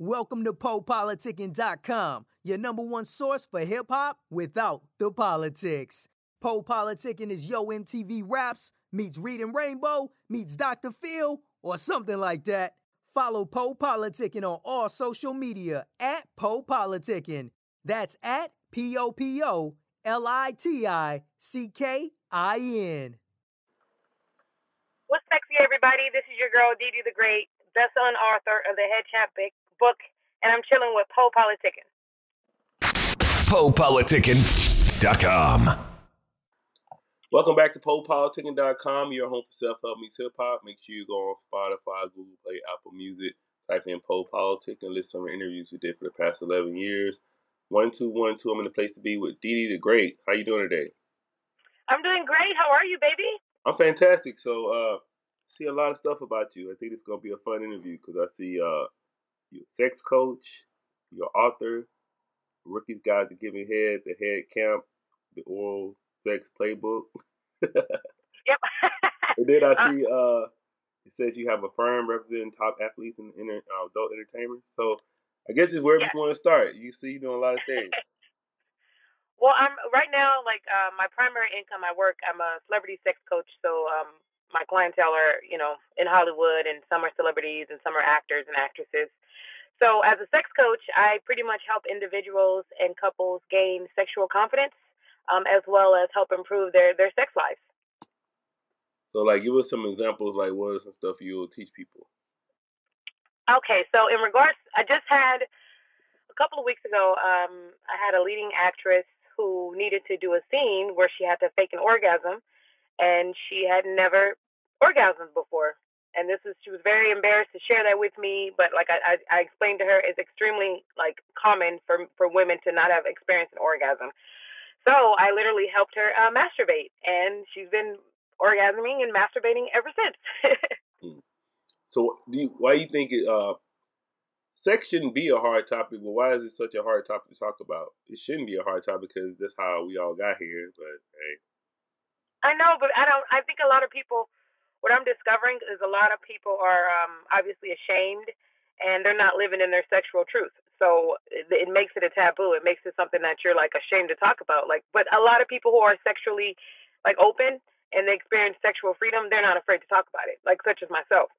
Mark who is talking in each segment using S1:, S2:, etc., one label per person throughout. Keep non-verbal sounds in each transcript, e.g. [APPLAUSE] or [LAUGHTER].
S1: Welcome to PoePoliticking.com, your number one source for hip hop without the politics. Poe Politicking is Yo MTV Raps meets Reading Rainbow meets Dr. Phil or something like that. Follow Poe Politicking on all social media at Poe Politicking. That's at P O P O L I T I C K I N.
S2: What's sexy, everybody? This is your girl, Dee the Great, best-selling author of the Head Champ book, and I'm chilling with Poe Politicking.
S3: PoePoliticking.com.
S4: Welcome back to PoePoliticking.com, your home for self-help meets hip-hop. Make sure you go on Spotify, Google Play, Apple Music, type in Poe Politic, and listen to some interviews we did for the past 11 years. One, two, one, two. I'm in the place to be with Dee Dee the Great. How you doing today?
S2: I'm doing great. How are you, baby?
S4: I'm fantastic. So, uh, see a lot of stuff about you. I think it's gonna be a fun interview because I see uh, you're a sex coach, you're author, Rookie's Guide to Giving Head, the Head Champ, the Oral Sex Playbook. [LAUGHS]
S2: yep.
S4: and then I [LAUGHS] see uh, it says you have a firm representing top athletes in, in uh, adult entertainment. So I guess it's wherever
S2: yes.
S4: you want to start. You see, you're doing a lot of things. [LAUGHS]
S2: Well, I'm right now like uh, my primary income. I work. I'm a celebrity sex coach, so um, my clientele are you know in Hollywood, and some are celebrities, and some are actors and actresses. So as a sex coach, I pretty much help individuals and couples gain sexual confidence, um, as well as help improve their their sex lives.
S4: So, like, give us some examples. Like, what are some stuff you will teach people?
S2: Okay, so in regards, I just had a couple of weeks ago. Um, I had a leading actress who needed to do a scene where she had to fake an orgasm and she had never orgasmed before. And this is she was very embarrassed to share that with me, but like I, I, I explained to her, it's extremely like common for for women to not have experienced an orgasm. So I literally helped her uh, masturbate, and she's been orgasming and masturbating ever since. [LAUGHS]
S4: Hmm. so, do you, why do you think it, uh, sex shouldn't be a hard topic, but why is it such a hard topic to talk about? It shouldn't be a hard topic because that's how we all got here. But hey,
S2: I know, but I don't. I think a lot of people. What I'm discovering is a lot of people are um, obviously ashamed, and they're not living in their sexual truth. So it, it makes it a taboo. It makes it something that you're like ashamed to talk about. Like, but a lot of people who are sexually like open and they experience sexual freedom, they're not afraid to talk about it. Like, such as myself.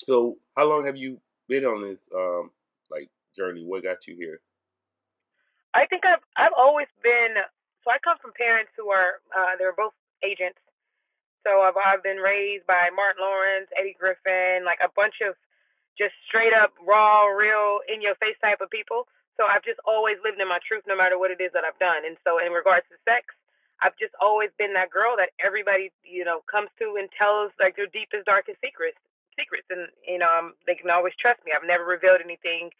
S4: So, how long have you been on this um like journey? What got you here?
S2: I think I've I've always been so I come from parents who are uh they're both agents. So I've I've been raised by Martin Lawrence, Eddie Griffin, like a bunch of just straight up raw, real, in your face type of people. So I've just always lived in my truth no matter what it is that I've done. And so in regards to sex, I've just always been that girl that everybody, you know, comes to and tells like their deepest, darkest secrets secrets and you know um, they can always trust me i've never revealed anything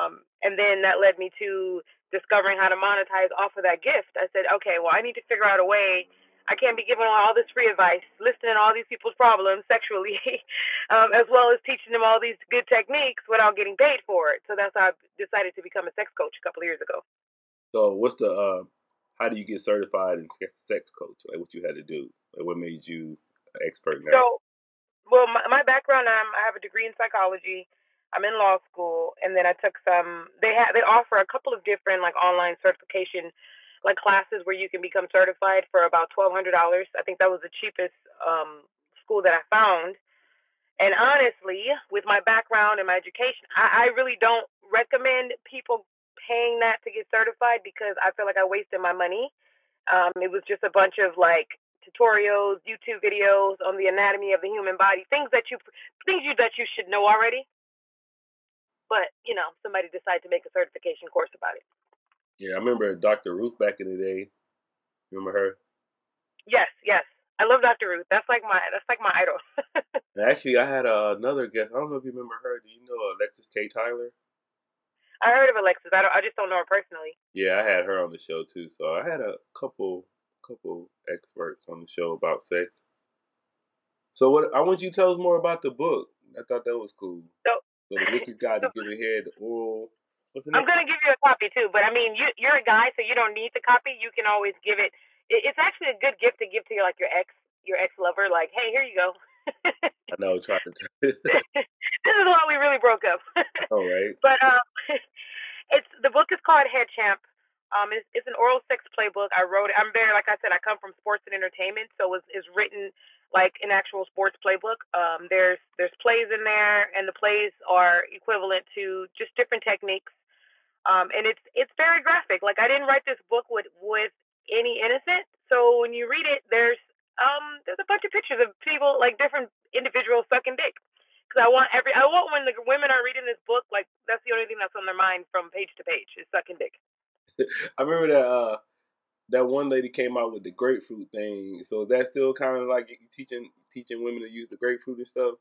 S2: um, and then that led me to discovering how to monetize off of that gift. I said okay well i need to figure out a way. I can't be giving all this free advice listening to all these people's problems sexually [LAUGHS] um, as well as teaching them all these good techniques without getting paid for it. So that's how i decided to become a sex coach a couple of years ago.
S4: So what's the uh, how do you get certified in sex coach? Like what you had to do? Like what made you an expert now
S2: so well, my, my background, um, I have a degree in psychology. I'm in law school, and then I took some. They have they offer a couple of different like online certification like classes where you can become certified for about twelve hundred dollars. I think that was the cheapest um, school that I found. And honestly, with my background and my education, I, I really don't recommend people paying that to get certified because I feel like I wasted my money. Um, it was just a bunch of like tutorials, YouTube videos on the anatomy of the human body, things that you things you that you should know already. But you know, somebody decided to make a certification course about it.
S4: Yeah, I remember Dr. Ruth back in the day. Remember her?
S2: Yes, yes. I love Dr. Ruth. That's like my that's like my idol. [LAUGHS]
S4: Actually, I had uh, another guest. I don't know if you remember her. Do you know Alexis K. Tyler?
S2: I heard of Alexis. I don't. I just don't know her personally.
S4: Yeah, I had her on the show too. So I had a couple couple experts on the show about sex. So what I want you to tell us more about the book. I thought that was cool.
S2: So,
S4: so the Rookie's Guide to Giving Head, oral.
S2: I'm gonna give you a copy too, but I mean, you you're a guy, so you don't need the copy. You can always give it. It's actually a good gift to give to your like your ex your ex lover. Like, hey, here you go.
S4: I know. [LAUGHS] Try to. [LAUGHS]
S2: this is why we really broke up.
S4: All right. [LAUGHS]
S2: But um, it's the book is called Head Champ. Um, it's, it's an oral sex playbook. I wrote it. I'm very, like I said, I come from sports and entertainment, so it's, it's written like an actual sports playbook. Um, there's there's plays in there, and the plays are equivalent to just different techniques. Um, and it's it's very graphic. Like I didn't write this book with with any innocent. So when you read it, there's um there's a bunch of pictures of people like different individuals sucking dick. Because I want every I want when the women are reading this book, like that's the only thing that's on their mind from page to page is sucking dick. [LAUGHS]
S4: I remember that uh, that one lady came out with the grapefruit thing. So is that still kind of like teaching teaching women to use the grapefruit and stuff?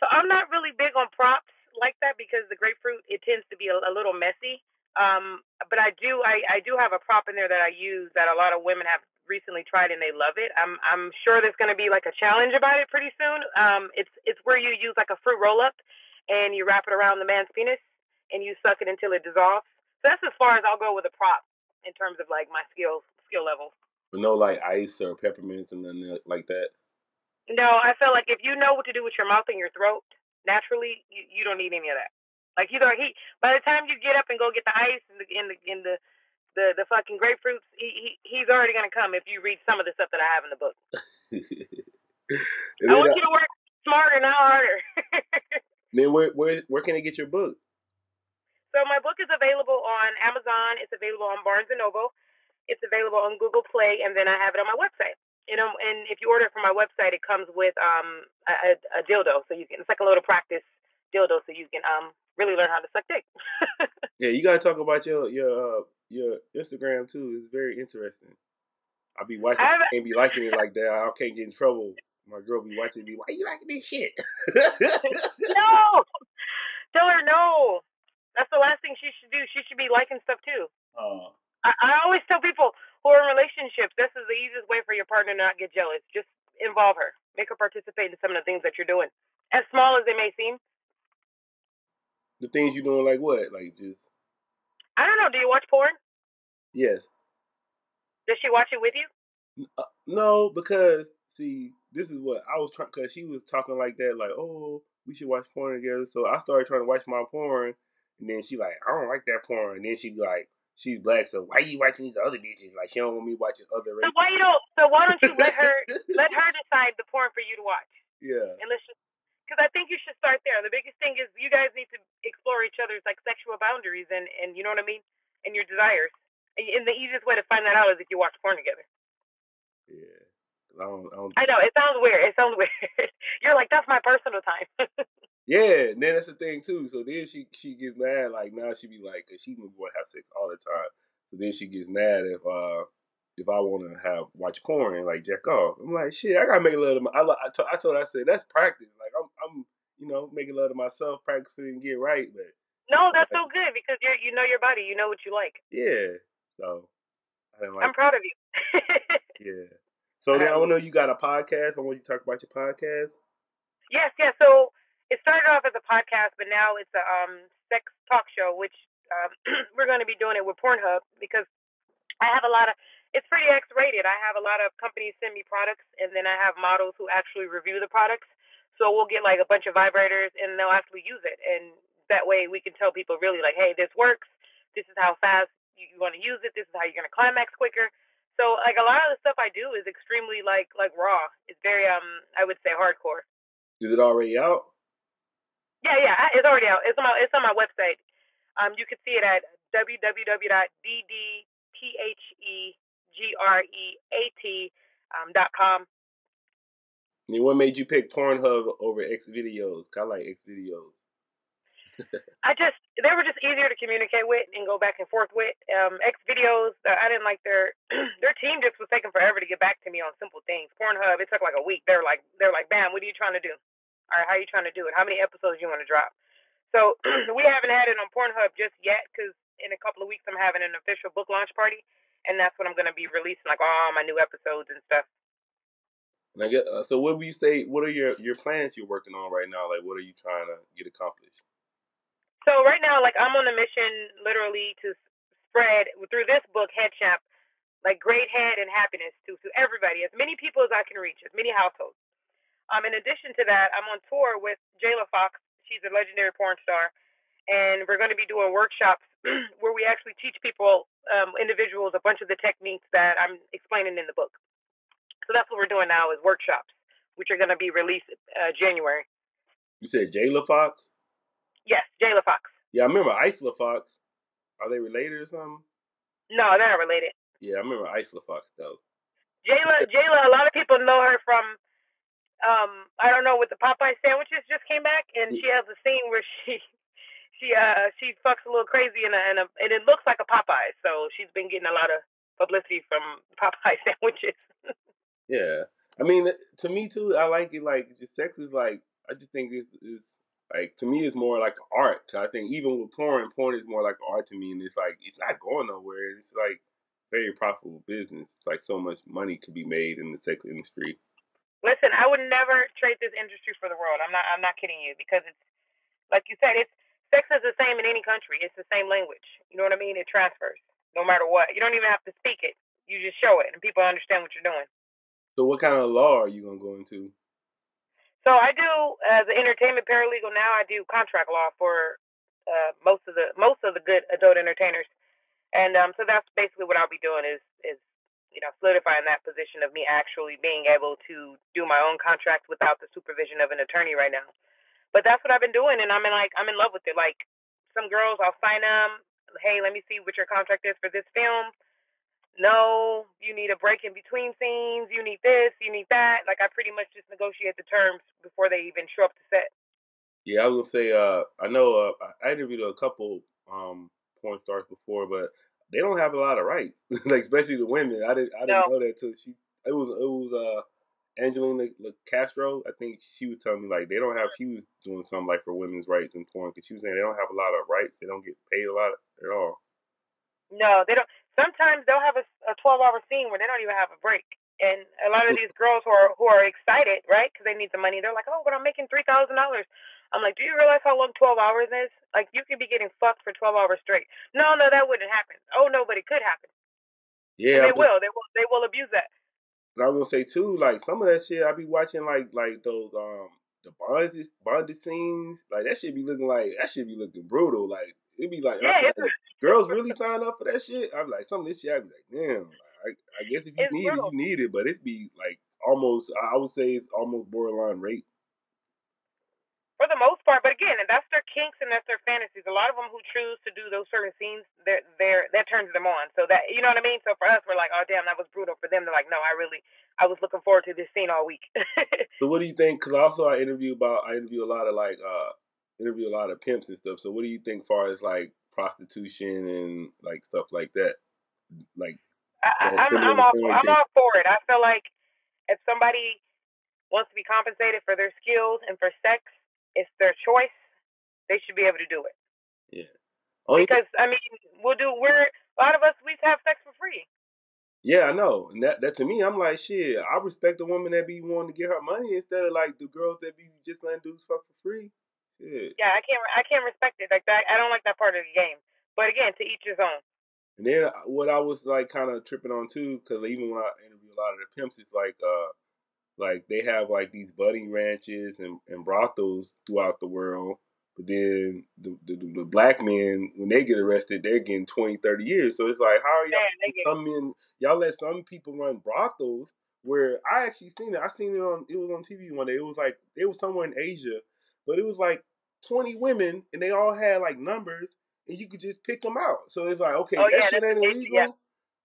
S2: So I'm not really big on props like that because the grapefruit it tends to be a, a little messy. Um, but I do I, I do have a prop in there that I use that a lot of women have recently tried and they love it. I'm I'm sure there's going to be like a challenge about it pretty soon. Um, it's it's where you use like a fruit roll up and you wrap it around the man's penis and you suck it until it dissolves. So that's as far as I'll go with a prop in terms of like my skill skill level.
S4: But no like ice or peppermints and nothing like that.
S2: No, I feel like if you know what to do with your mouth and your throat naturally, you, you don't need any of that. Like you know, he by the time you get up and go get the ice and the in the in the the, the fucking grapefruits, he, he he's already gonna come if you read some of the stuff that I have in the book. [LAUGHS] I want uh you to work smarter, not harder. [LAUGHS]
S4: then where where where can I get your book?
S2: So my book is available on Amazon. It's available on Barnes and Noble. It's available on Google Play, and then I have it on my website. You know, and if you order it from my website, it comes with um a, a dildo, so you can. It's like a little practice dildo, so you can um really learn how to suck dick. [LAUGHS]
S4: yeah, you gotta talk about your your uh, your Instagram too. It's very interesting. I'll be watching I and be liking it like that. I can't get in trouble. My girl be watching me. Why you liking this shit? [LAUGHS]
S2: no, tell her no. That's the last thing she should do. She should be liking stuff too.
S4: Uh,
S2: I, I always tell people who are in relationships, this is the easiest way for your partner to not get jealous. Just involve her. Make her participate in some of the things that you're doing. As small as they may seem.
S4: The things you're doing like what? Like just
S2: I don't know. Do you watch porn?
S4: Yes.
S2: Does she watch it with you?
S4: Uh, no, because see, this is what I was trying. Cause she was talking like that, like, "Oh, we should watch porn together." So I started trying to watch my porn, and then she like, I don't like that porn. And then she be like, she's black, so why you watching these other bitches? Like she don't want me watching other.
S2: So why you don't? So why don't you let her [LAUGHS] let her decide the porn for you to watch?
S4: Yeah.
S2: And let's just because I think you should start there. The biggest thing is you guys need to explore each other's like sexual boundaries and and you know what I mean and your desires. And the easiest way to find that out is if you watch porn together.
S4: Yeah. I, don't, I, don't...
S2: I know it sounds weird. It sounds [LAUGHS] weird. You're like that's my personal time. [LAUGHS]
S4: Yeah, and then that's the thing too. So then she she gets mad. Like now she be like, cause she would want to have sex all the time. So then she gets mad if uh if I want to have watch porn and like jack off. I'm like, shit, I gotta make love to my. I, I, told, I told her, I said that's practice. Like I'm I'm you know making love to myself, practicing and get right. But
S2: no, that's so good because you you know your body, you know what you like.
S4: Yeah, so
S2: I like, I'm proud of you. [LAUGHS]
S4: yeah. [LAUGHS] So then I know you got a podcast. I want you to talk about your podcast.
S2: Yes, yes. So it started off as a podcast, but now it's a um, sex talk show, which um, [CLEARS THROAT] we're going to be doing it with Pornhub because I have a lot of. It's pretty X-rated. I have a lot of companies send me products, and then I have models who actually review the products. So we'll get like a bunch of vibrators, and they'll actually use it, and that way we can tell people really like, hey, this works. This is how fast you, you want to use it. This is how you're going to climax quicker. So like a lot of the stuff I do is extremely like like raw. It's very um I would say hardcore.
S4: Is it already out?
S2: Yeah, yeah, it's already out. It's on my it's on my website. Um, you can see it at www.ddthegreat.com.
S4: And what made you pick Pornhub over X videos? I like X videos. [LAUGHS]
S2: I just they were just easier to communicate with and go back and forth with. Um, X videos, uh, I didn't like their [CLEARS THROAT] their team just was taking forever to get back to me on simple things. Pornhub, it took like a week. They're like they're like, bam, what are you trying to do? All right, how are you trying to do it? How many episodes you want to drop? So [CLEARS THROAT] we haven't had it on Pornhub just yet because in a couple of weeks I'm having an official book launch party, and that's when I'm going to be releasing like all my new episodes and stuff.
S4: And I get, uh, so what would you say? What are your your plans you're working on right now? Like, what are you trying to get accomplished?
S2: So right now, like I'm on a mission, literally, to spread through this book, Head Champ, like great head and happiness to to everybody, as many people as I can reach, as many households. Um, in addition to that, I'm on tour with Jayla Foxx. She's a legendary porn star, and we're going to be doing workshops [CLEARS THROAT] where we actually teach people, um, individuals, a bunch of the techniques that I'm explaining in the book. So that's what we're doing now is workshops, which are going to be released uh, January.
S4: You said Jayla Foxx?
S2: Yes, Jayla Foxx.
S4: Yeah, I remember Isla Fox. Are they related or something?
S2: No, they're not related.
S4: Yeah, I remember Isla Fox though.
S2: Jayla, Jayla, a lot of people know her from um, I don't know, with the Popeye sandwiches just came back, and she has a scene where she, [LAUGHS] she, uh, she fucks a little crazy in a, in a, and it looks like a Popeye. So she's been getting a lot of publicity from [LAUGHS] Popeye sandwiches.
S4: yeah, I mean, to me too, I like it. Like, just sex is like, I just think it's, it's like to me, it's more like art. I think even with porn, porn is more like art to me, and it's like it's not going nowhere. It's like very profitable business. Like so much money could be made in the sex industry.
S2: Listen, I would never trade this industry for the world. I'm not. I'm not kidding you because it's like you said. It's sex is the same in any country. It's the same language. You know what I mean? It transfers no matter what. You don't even have to speak it. You just show it, and people understand what you're doing.
S4: So, what kind of law are you gonna go into?
S2: So I do as an entertainment paralegal now. I do contract law for uh, most of the most of the good adult entertainers, and um, so that's basically what I'll be doing is is you know, solidifying that position of me actually being able to do my own contract without the supervision of an attorney right now. But that's what I've been doing, and I'm in like I'm in love with it. Like some girls, I'll sign them. Hey, let me see what your contract is for this film. No, you need a break in between scenes. You need this. You need that. Like I pretty much just negotiate the terms before they even show up to set.
S4: Yeah, I was gonna say. Uh, I know. Uh, I interviewed a couple um, porn stars before, but they don't have a lot of rights, [LAUGHS] like especially the women. I didn't I didn't no. know that till she. It was it was uh Angelina Castro. I think she was telling me like they don't have. She was doing something like for women's rights in porn because she was saying they don't have a lot of rights. They don't get paid a lot at all.
S2: No, they don't. Sometimes they'll have a, a twelve hour scene where they don't even have a break. And a lot of [LAUGHS] these girls who are who are excited, right? Because they need the money. They're like, "Oh, but I'm making three thousand dollars." I'm like, do you realize how long 12 hours is? Like, you could be getting fucked for 12 hours straight. No, no, that wouldn't happen. Oh no, but it could happen.
S4: Yeah,
S2: and they will. They will. They will abuse that.
S4: But I was gonna say too, like some of that shit, I be watching like like those um the bonded bonded scenes, like that should be looking like that should be looking brutal. Like it'd be like,
S2: yeah,
S4: like girls [LAUGHS] really sign up for that shit. I'm like, some of this shit, I'd be like, damn. I, I guess if you it's need brutal. it, you need it, but it's be like almost. I would say it's almost borderline rape
S2: for the most part. But again, and that's their kinks and that's their fantasies. A lot of them who choose to do those certain scenes, they're, they're, that turns them on. So that you know what I mean. So for us, we're like, oh damn, that was brutal. For them, they're like, no, I really, I was looking forward to this scene all week.
S4: so what do you think? Because also I interview about, I interview a lot of like, uh interview a lot of pimps and stuff. So what do you think, far as like prostitution and like stuff like that? Like,
S2: I, I'm, I'm all, I'm all for it. I feel like if somebody wants to be compensated for their skills and for sex, it's their choice. They should be able to do it.
S4: Yeah.
S2: Only because th- I mean, we'll do. We're a lot of us. We have sex for free.
S4: Yeah, I know, and that that to me, I'm like, shit. I respect the woman that be wanting to get her money instead of like the girls that be just letting dudes fuck for free.
S2: Yeah. Yeah, I can't. I can't respect it like that. I don't like that part of the game. But again, to each his own.
S4: And then uh, what I was like kind of tripping on too, because even when I interview a lot of the pimps, it's like, uh, like they have like these budding ranches and, and brothels throughout the world. But then the, the, the black men, when they get arrested, they're getting 20, 30 years. So it's like, how are y'all yeah, some men, y'all let some people run brothels where I actually seen it. I seen it on, it was on TV one day. It was like, it was somewhere in Asia, but it was like 20 women and they all had like numbers and you could just pick them out. So it's like, okay, oh, that yeah, shit ain't illegal. Yeah.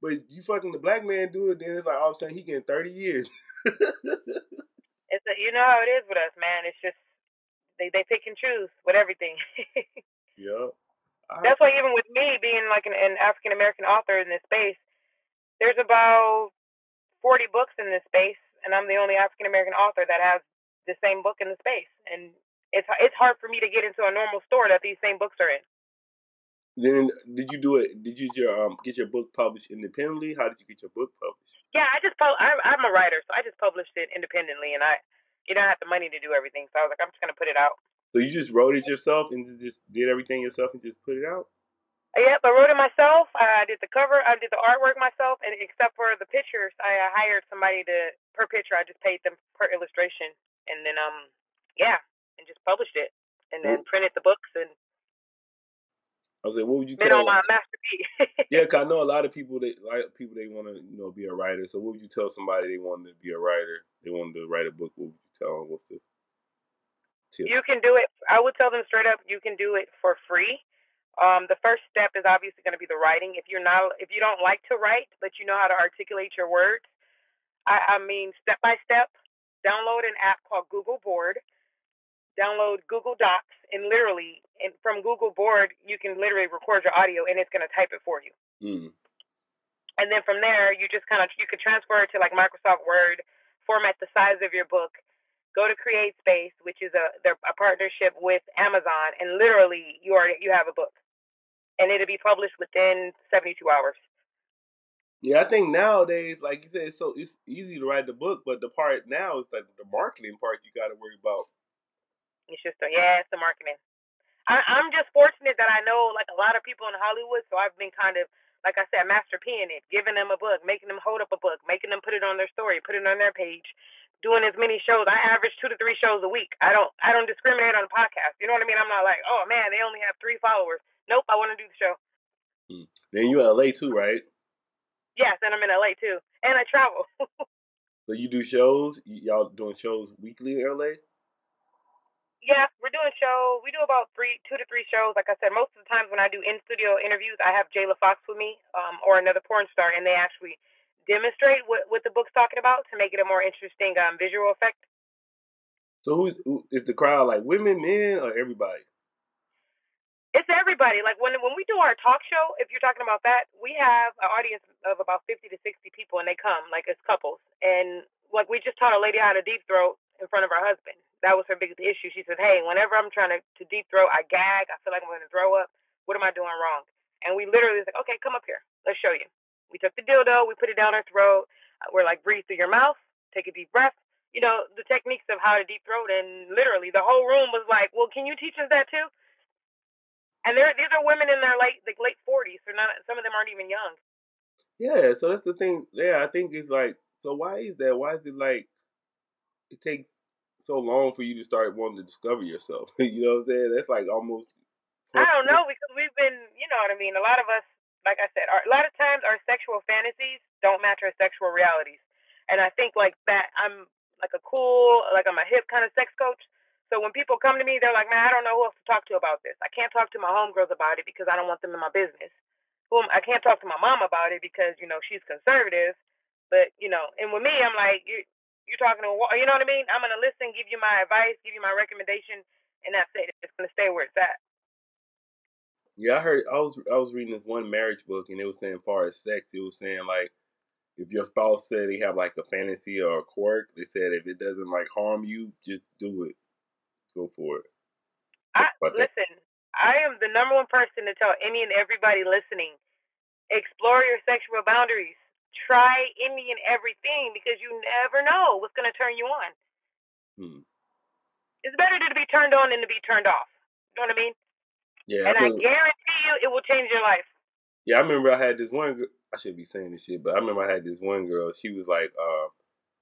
S4: But you fucking the black man do it, then it's like all of a sudden he getting 30 years. [LAUGHS] [LAUGHS]
S2: it's a, you know how it is with us, man. It's just they they pick and choose with everything. [LAUGHS]
S4: yeah.
S2: That's why even with me being like an, an African American author in this space, there's about 40 books in this space, and I'm the only African American author that has the same book in the space. And it's it's hard for me to get into a normal store that these same books are in.
S4: Then did you do it? Did you your, um, get your book published independently? How did you get your book published?
S2: Yeah, I just I, I'm a writer, so I just published it independently, and I you don't have the money to do everything. So I was like, I'm just gonna put it out.
S4: So you just wrote it yourself and just did everything yourself and just put it out.
S2: Yep, I wrote it myself. I did the cover. I did the artwork myself, and except for the pictures, I hired somebody to per picture. I just paid them per illustration. and then um yeah, and just published it, and then printed the books and
S4: I was like, what would you
S2: been
S4: tell?
S2: on my master P.
S4: yeah, 'cause I know a lot of people that like people they want to you know be a writer. So what would you tell somebody they wanted to be a writer? They wanted to write a book. What would you tell them? What's the tip?
S2: You can do it. I would tell them straight up, you can do it for free. Um, the first step is obviously going to be the writing. If you're not, if you don't like to write, but you know how to articulate your words, I, I mean, step by step, download an app called Google Board. Download Google Docs, and literally, and from Google Board, you can literally record your audio, and it's going to type it for you.
S4: Mm.
S2: And then from there, you just kind of you could transfer it to like Microsoft Word, format the size of your book, go to CreateSpace, which is a they're a partnership with Amazon, and literally you already you have a book, and it'll be published within 72 hours.
S4: Yeah, I think nowadays, like you said, it's so it's easy to write the book, but the part now is like the marketing part you got to worry about.
S2: It's just a, yeah, it's the marketing. I, I'm just fortunate that I know like a lot of people in Hollywood, so I've been kind of like I said, master P in it, giving them a book, making them hold up a book, making them put it on their story, put it on their page, doing as many shows. I average two to three shows a week. I don't I don't discriminate on the podcast. You know what I mean? I'm not like, oh man, they only have three followers. Nope, I want to do the show.
S4: Mm. Then you in LA too, right?
S2: Yes, and I'm in LA too, and I travel. [LAUGHS]
S4: So you do shows. Y'all doing shows weekly in LA?
S2: Yeah, we're doing shows. We do about three, two to three shows. Like I said, most of the times when I do in studio interviews, I have Jayla Foxx with me, um, or another porn star, and they actually demonstrate what what the book's talking about to make it a more interesting um, visual effect.
S4: So who's who, is the crowd like women, men, or everybody?
S2: It's everybody. Like when when we do our talk show, if you're talking about that, we have an audience of about fifty to sixty people, and they come like as couples. And like we just taught a lady how to deep throat in front of her husband. That was her biggest issue. She said, "Hey, whenever I'm trying to, to deep throat, I gag. I feel like I'm going to throw up. What am I doing wrong?" And we literally was like, "Okay, come up here. Let's show you." We took the dildo, we put it down her throat. Uh, We're like, breathe through your mouth, take a deep breath. You know the techniques of how to deep throat, and literally the whole room was like, "Well, can you teach us that too?" And there these are women in their late like late forties. So not some of them aren't even young.
S4: Yeah, so that's the thing. Yeah, I think it's like, so why is that? Why is it like it takes so long for you to start wanting to discover yourself? [LAUGHS] you know what I'm saying? That's like almost.
S2: I don't know because we've been, you know what I mean. A lot of us, like I said, our, a lot of times our sexual fantasies don't match our sexual realities, and I think like that. I'm like a cool, like I'm a hip kind of sex coach. So when people come to me, they're like, "Man, I don't know who else to talk to about this. I can't talk to my homegirls about it because I don't want them in my business. Whom I can't talk to my mom about it because you know she's conservative. But you know, and with me, I'm like, you you're talking to, a you know what I mean? I'm gonna listen, give you my advice, give you my recommendation, and that's it. It's gonna stay where it's at.
S4: Yeah, I heard. I was I was reading this one marriage book, and it was saying, far as sex, it was saying like, if your spouse said they have like a fantasy or a quirk, they said if it doesn't like harm you, just do it. Go for it.
S2: I,
S4: But
S2: listen, I am the number one person to tell any and everybody listening: explore your sexual boundaries. Try any and everything because you never know what's gonna turn you on.
S4: Hmm.
S2: It's better to be turned on than to be turned off. You know what I mean?
S4: Yeah,
S2: and
S4: I
S2: I guarantee you, it will change your life.
S4: Yeah, I remember I had this one. Girl, I should be saying this shit, but I remember I had this one girl. She was like, uh,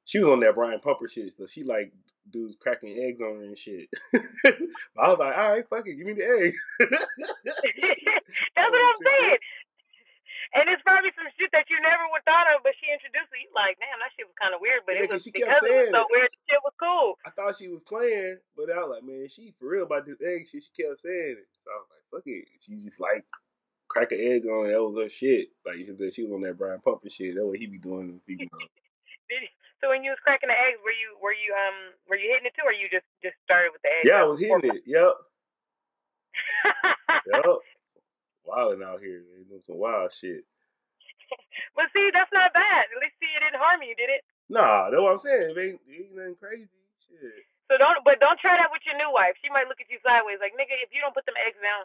S4: she was on that Brian Pumper shit, so she like dudes cracking eggs on her and shit. [LAUGHS] I was like, all right, fuck it, give me the egg. [LAUGHS] [LAUGHS]
S2: That's what I'm saying. And it's probably some shit that you never would thought of, but she introduced it. You like, damn, that shit was kind of weird, but
S4: Yeah,
S2: it was
S4: she kept
S2: because it was so weird. The shit was cool.
S4: I thought she was playing, but I was like, man, she for real about this egg shit. She kept saying it, so I was like, fuck it. She just like crack an egg on it. That was her shit. Like she said, she was on that Brian Pumper shit. That's what he be doing. to people. [LAUGHS]
S2: Did so when you was cracking the eggs, were you were you um were you hitting it too, or you just just started with the eggs?
S4: yeah, I was hitting it. Yep, [LAUGHS] yep. Wilding out here, man, doing some wild shit. [LAUGHS]
S2: but see, that's not bad. At least see, it didn't harm you, did it?
S4: Nah, that's what I'm saying. It ain't, it ain't nothing crazy. Shit.
S2: So don't, but don't try that with your new wife. She might look at you sideways, like nigga, if you don't put them eggs down.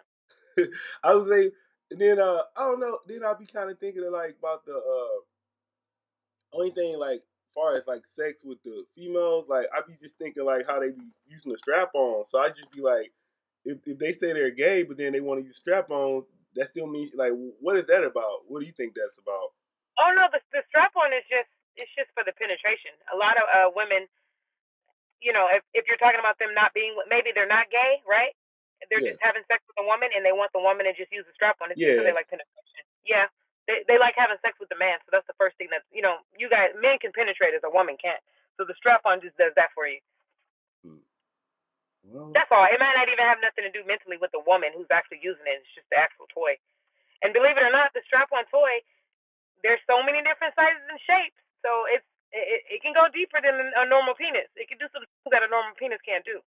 S2: [LAUGHS]
S4: I was like, and then uh, I don't know. Then I'll be kind of thinking of like about the uh, only thing like far as like sex with the females. Like I be just thinking like how they be using the strap on. So I just be like, if if they say they're gay, but then they want to use strap on, that still means like what is that about? What do you think that's about?
S2: Oh no, the the strap on is just it's just for the penetration. A lot of uh women, you know, if if you're talking about them not being, maybe they're not gay, right? They're
S4: Yeah.
S2: just having sex with a woman and they want the woman to just use the strap on. It's
S4: Yeah.
S2: because they like penetration. Yeah. They they like having sex with the man, so that's the first thing that you know. You guys, men can penetrate as a woman can't. So the strap on just does that for you.
S4: Well,
S2: That's all. It might not even have nothing to do mentally with the woman who's actually using it. It's just the actual toy. And believe it or not, the strap-on toy, there's so many different sizes and shapes. So it's it, it can go deeper than a normal penis. It can do some things that a normal penis can't do.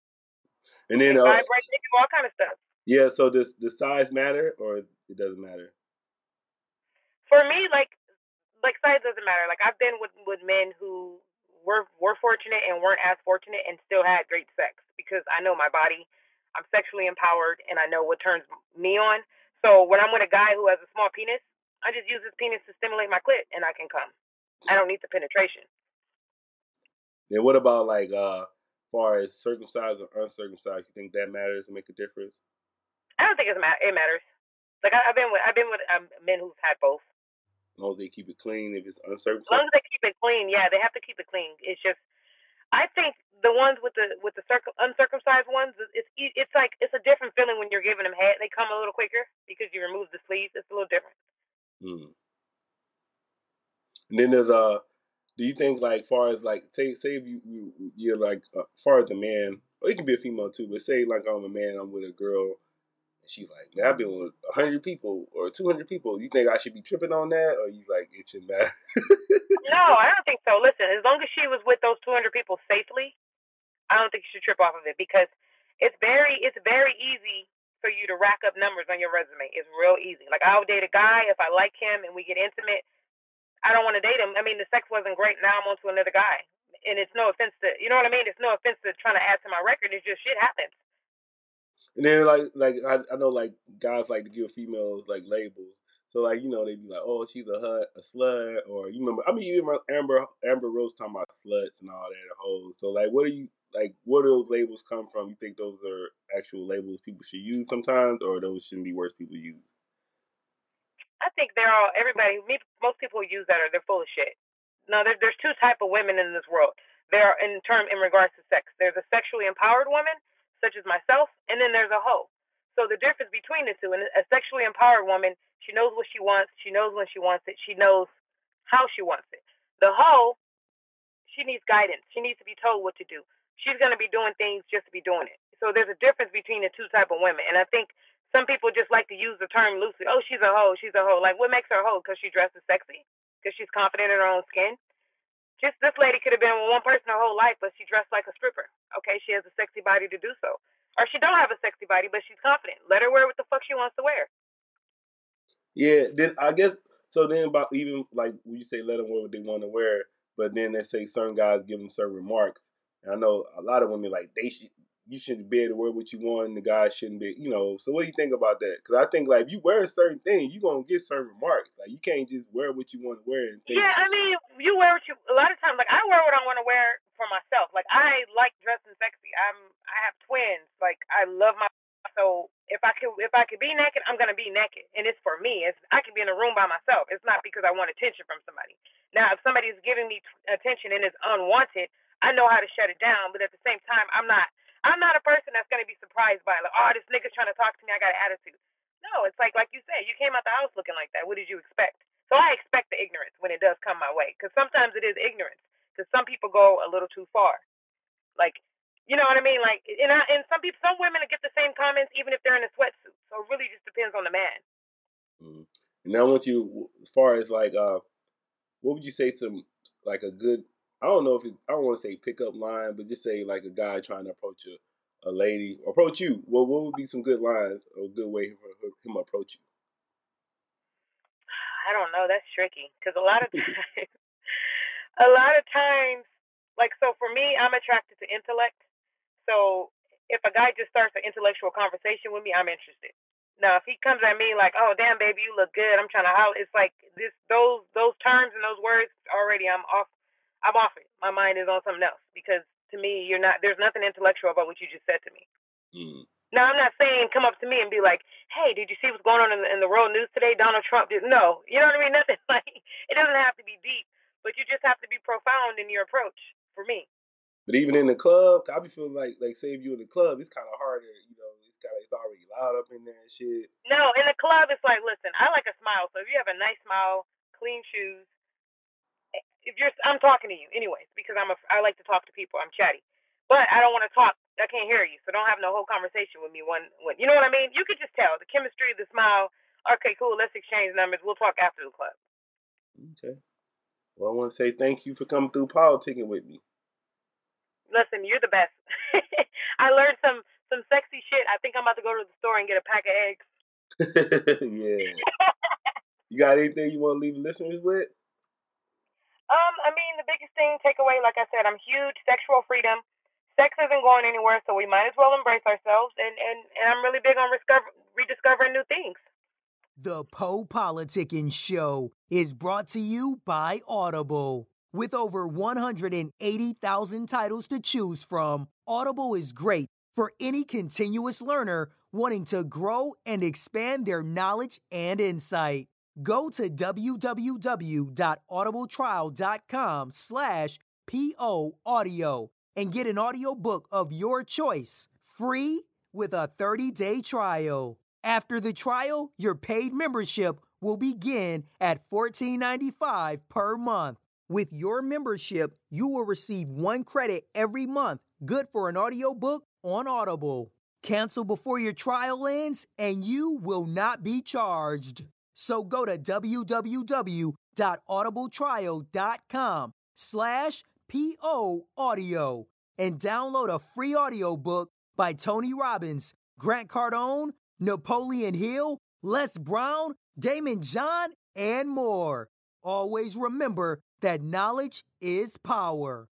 S4: and then
S2: It
S4: uh,
S2: vibrates, it can do all kind of stuff.
S4: yeah. So does the size matter or it doesn't matter?
S2: For me, like like size doesn't matter. Like I've been with with men who were were fortunate and weren't as fortunate and still had great sex because I know my body. I'm sexually empowered and I know what turns me on. So when I'm with a guy who has a small penis, I just use his penis to stimulate my clit and I can come. I don't need the penetration.
S4: Then what about like uh, far as circumcised or uncircumcised? You think that matters and make a difference?
S2: I don't think it's ma- it matters. Like I, I've been with I've been with um, men who've had both.
S4: Long as they keep it clean. If it's uncircumcised.
S2: As long as they keep it clean, yeah, they have to keep it clean. It's just, I think the ones with the with the circum, uncircumcised ones, it's it's like it's a different feeling when you're giving them head. They come a little quicker because you remove the sleeves. It's a little different.
S4: Mm. And then there's uh, do you think like far as like say say if you, you you're like uh, far as a man, or it can be a female too, but say like I'm a man, I'm with a girl, she's like, man, I've been with hundred people or two hundred people. You think I should be tripping on that, or you like it should matter?
S2: No, I don't think so. Listen, as long as she was with those 200 people safely, I don't think you should trip off of it because it's very it's very easy for you to rack up numbers on your resume. It's real easy. Like I'll date a guy if I like him and we get intimate. I don't want to date him. I mean, the sex wasn't great. Now I'm on to another guy, and it's no offense to you know what I mean. It's no offense to trying to add to my record. It's just shit happens.
S4: And then like like I, I know like guys like to give females like labels. So like you know they be like, oh she's a hut, a slut, or you remember? I mean remember Amber Amber Rose talking about sluts and all that hoes. So like what do you like? Where do those labels come from? You think those are actual labels people should use sometimes, or those shouldn't be words people use?
S2: I think they're all everybody. Most people who use that are they're full of shit. No, there, there's two type of women in this world. There are in term in regards to sex. There's a sexually empowered woman, such as myself, and then there's a hoe. So the difference between the two, and a sexually empowered woman, she knows what she wants. She knows when she wants it. She knows how she wants it. The hoe, she needs guidance. She needs to be told what to do. She's going to be doing things just to be doing it. So there's a difference between the two type of women, and I think some people just like to use the term loosely. Oh, she's a hoe. She's a hoe. Like, what makes her a hoe? Because she dresses sexy? Because she's confident in her own skin? Just this lady could have been one person her whole life, but she dressed like a stripper. Okay, she has a sexy body to do so. Or she don't have a sexy body, but she's confident. Let her wear what the fuck she wants to wear.
S4: Yeah, then I guess so. Then about even like when you say let them wear what they want to wear, but then they say certain guys give them certain remarks. And I know a lot of women like they should. You shouldn't be able to wear what you want, and the guy shouldn't be, you know. So what do you think about that? Because I think like if you wear a certain thing, you are gonna get certain remarks. Like you can't just wear what you want to wear and think.
S2: Yeah, I mean, you wear what you. A lot of times, like I wear what I want to wear for myself. Like I like dressing sexy. I'm. I have twins. Like I love my. So if I could, if I could be naked, I'm gonna be naked, and it's for me. It's I can be in a room by myself. It's not because I want attention from somebody. Now, if somebody's giving me t- attention and it's unwanted, I know how to shut it down. But at the same time, I'm not. I'm not a person that's gonna be surprised by like, oh, this nigga's trying to talk to me. I got an attitude. No, it's like like you said, you came out the house looking like that. What did you expect? So I expect the ignorance when it does come my way, because sometimes it is ignorance. Because some people go a little too far. Like, you know what I mean? Like, and I, and some people, some women get the same comments even if they're in a sweatsuit. So it really just depends on the man.
S4: Mm. And I you, as far as like, uh, what would you say to like a good? I don't know if it, I don't want to say pickup line, but just say like a guy trying to approach a, a lady, approach you. Well, what would be some good lines or good way for him to approach you?
S2: I don't know. That's tricky because a lot of [LAUGHS] times, a lot of times, like so for me, I'm attracted to intellect. So if a guy just starts an intellectual conversation with me, I'm interested. Now, if he comes at me like, "Oh, damn, baby, you look good," I'm trying to holler. It's like this, those, those terms and those words already. I'm off. I'm off it. My mind is on something else because to me, you're not. There's nothing intellectual about what you just said to me.
S4: Mm.
S2: Now, I'm not saying come up to me and be like, "Hey, did you see what's going on in the, in the world news today? Donald Trump did." No, you know what I mean. [LAUGHS] Nothing like it doesn't have to be deep, but you just have to be profound in your approach. For me,
S4: But even in the club, I be feeling like like say if you in the club, it's kind of harder. You know, it's kind of it's already loud up in there and shit.
S2: No, in the club, it's like, listen, I like a smile. So if you have a nice smile, clean shoes, if you're, I'm talking to you anyways because I'm a, I like to talk to people. I'm chatty, but I don't want to talk. I can't hear you, so don't have no whole conversation with me. When, when you know what I mean? You could just tell the chemistry, the smile. Okay, cool. Let's exchange numbers. We'll talk after the club.
S4: Okay. Well, I want to say thank you for coming through politicking with me
S2: listen, you're the best. [LAUGHS] I learned some some sexy shit. I think I'm about to go to the store and get a pack of eggs. [LAUGHS]
S4: yeah. [LAUGHS] you got anything you want to leave listeners with?
S2: Um, I mean, the biggest thing takeaway, like I said, I'm huge sexual freedom. Sex isn't going anywhere, so we might as well embrace ourselves. And and, and I'm really big on rediscover, rediscovering new things.
S1: The Poe Politicking Show is brought to you by Audible. With over 180,000 titles to choose from, Audible is great for any continuous learner wanting to grow and expand their knowledge and insight. Go to www.audibletrial.com slash P-O-audio and get an audiobook of your choice, free with a 30-day trial. After the trial, your paid membership will begin at $14.95 per month. With your membership, you will receive one credit every month, good for an audiobook on Audible. Cancel before your trial ends and you will not be charged. So go to www.audibletrial.com slash P-O audio and download a free audiobook by Tony Robbins, Grant Cardone, Napoleon Hill, Les Brown, Daymond John, and more. Always remember that knowledge is power.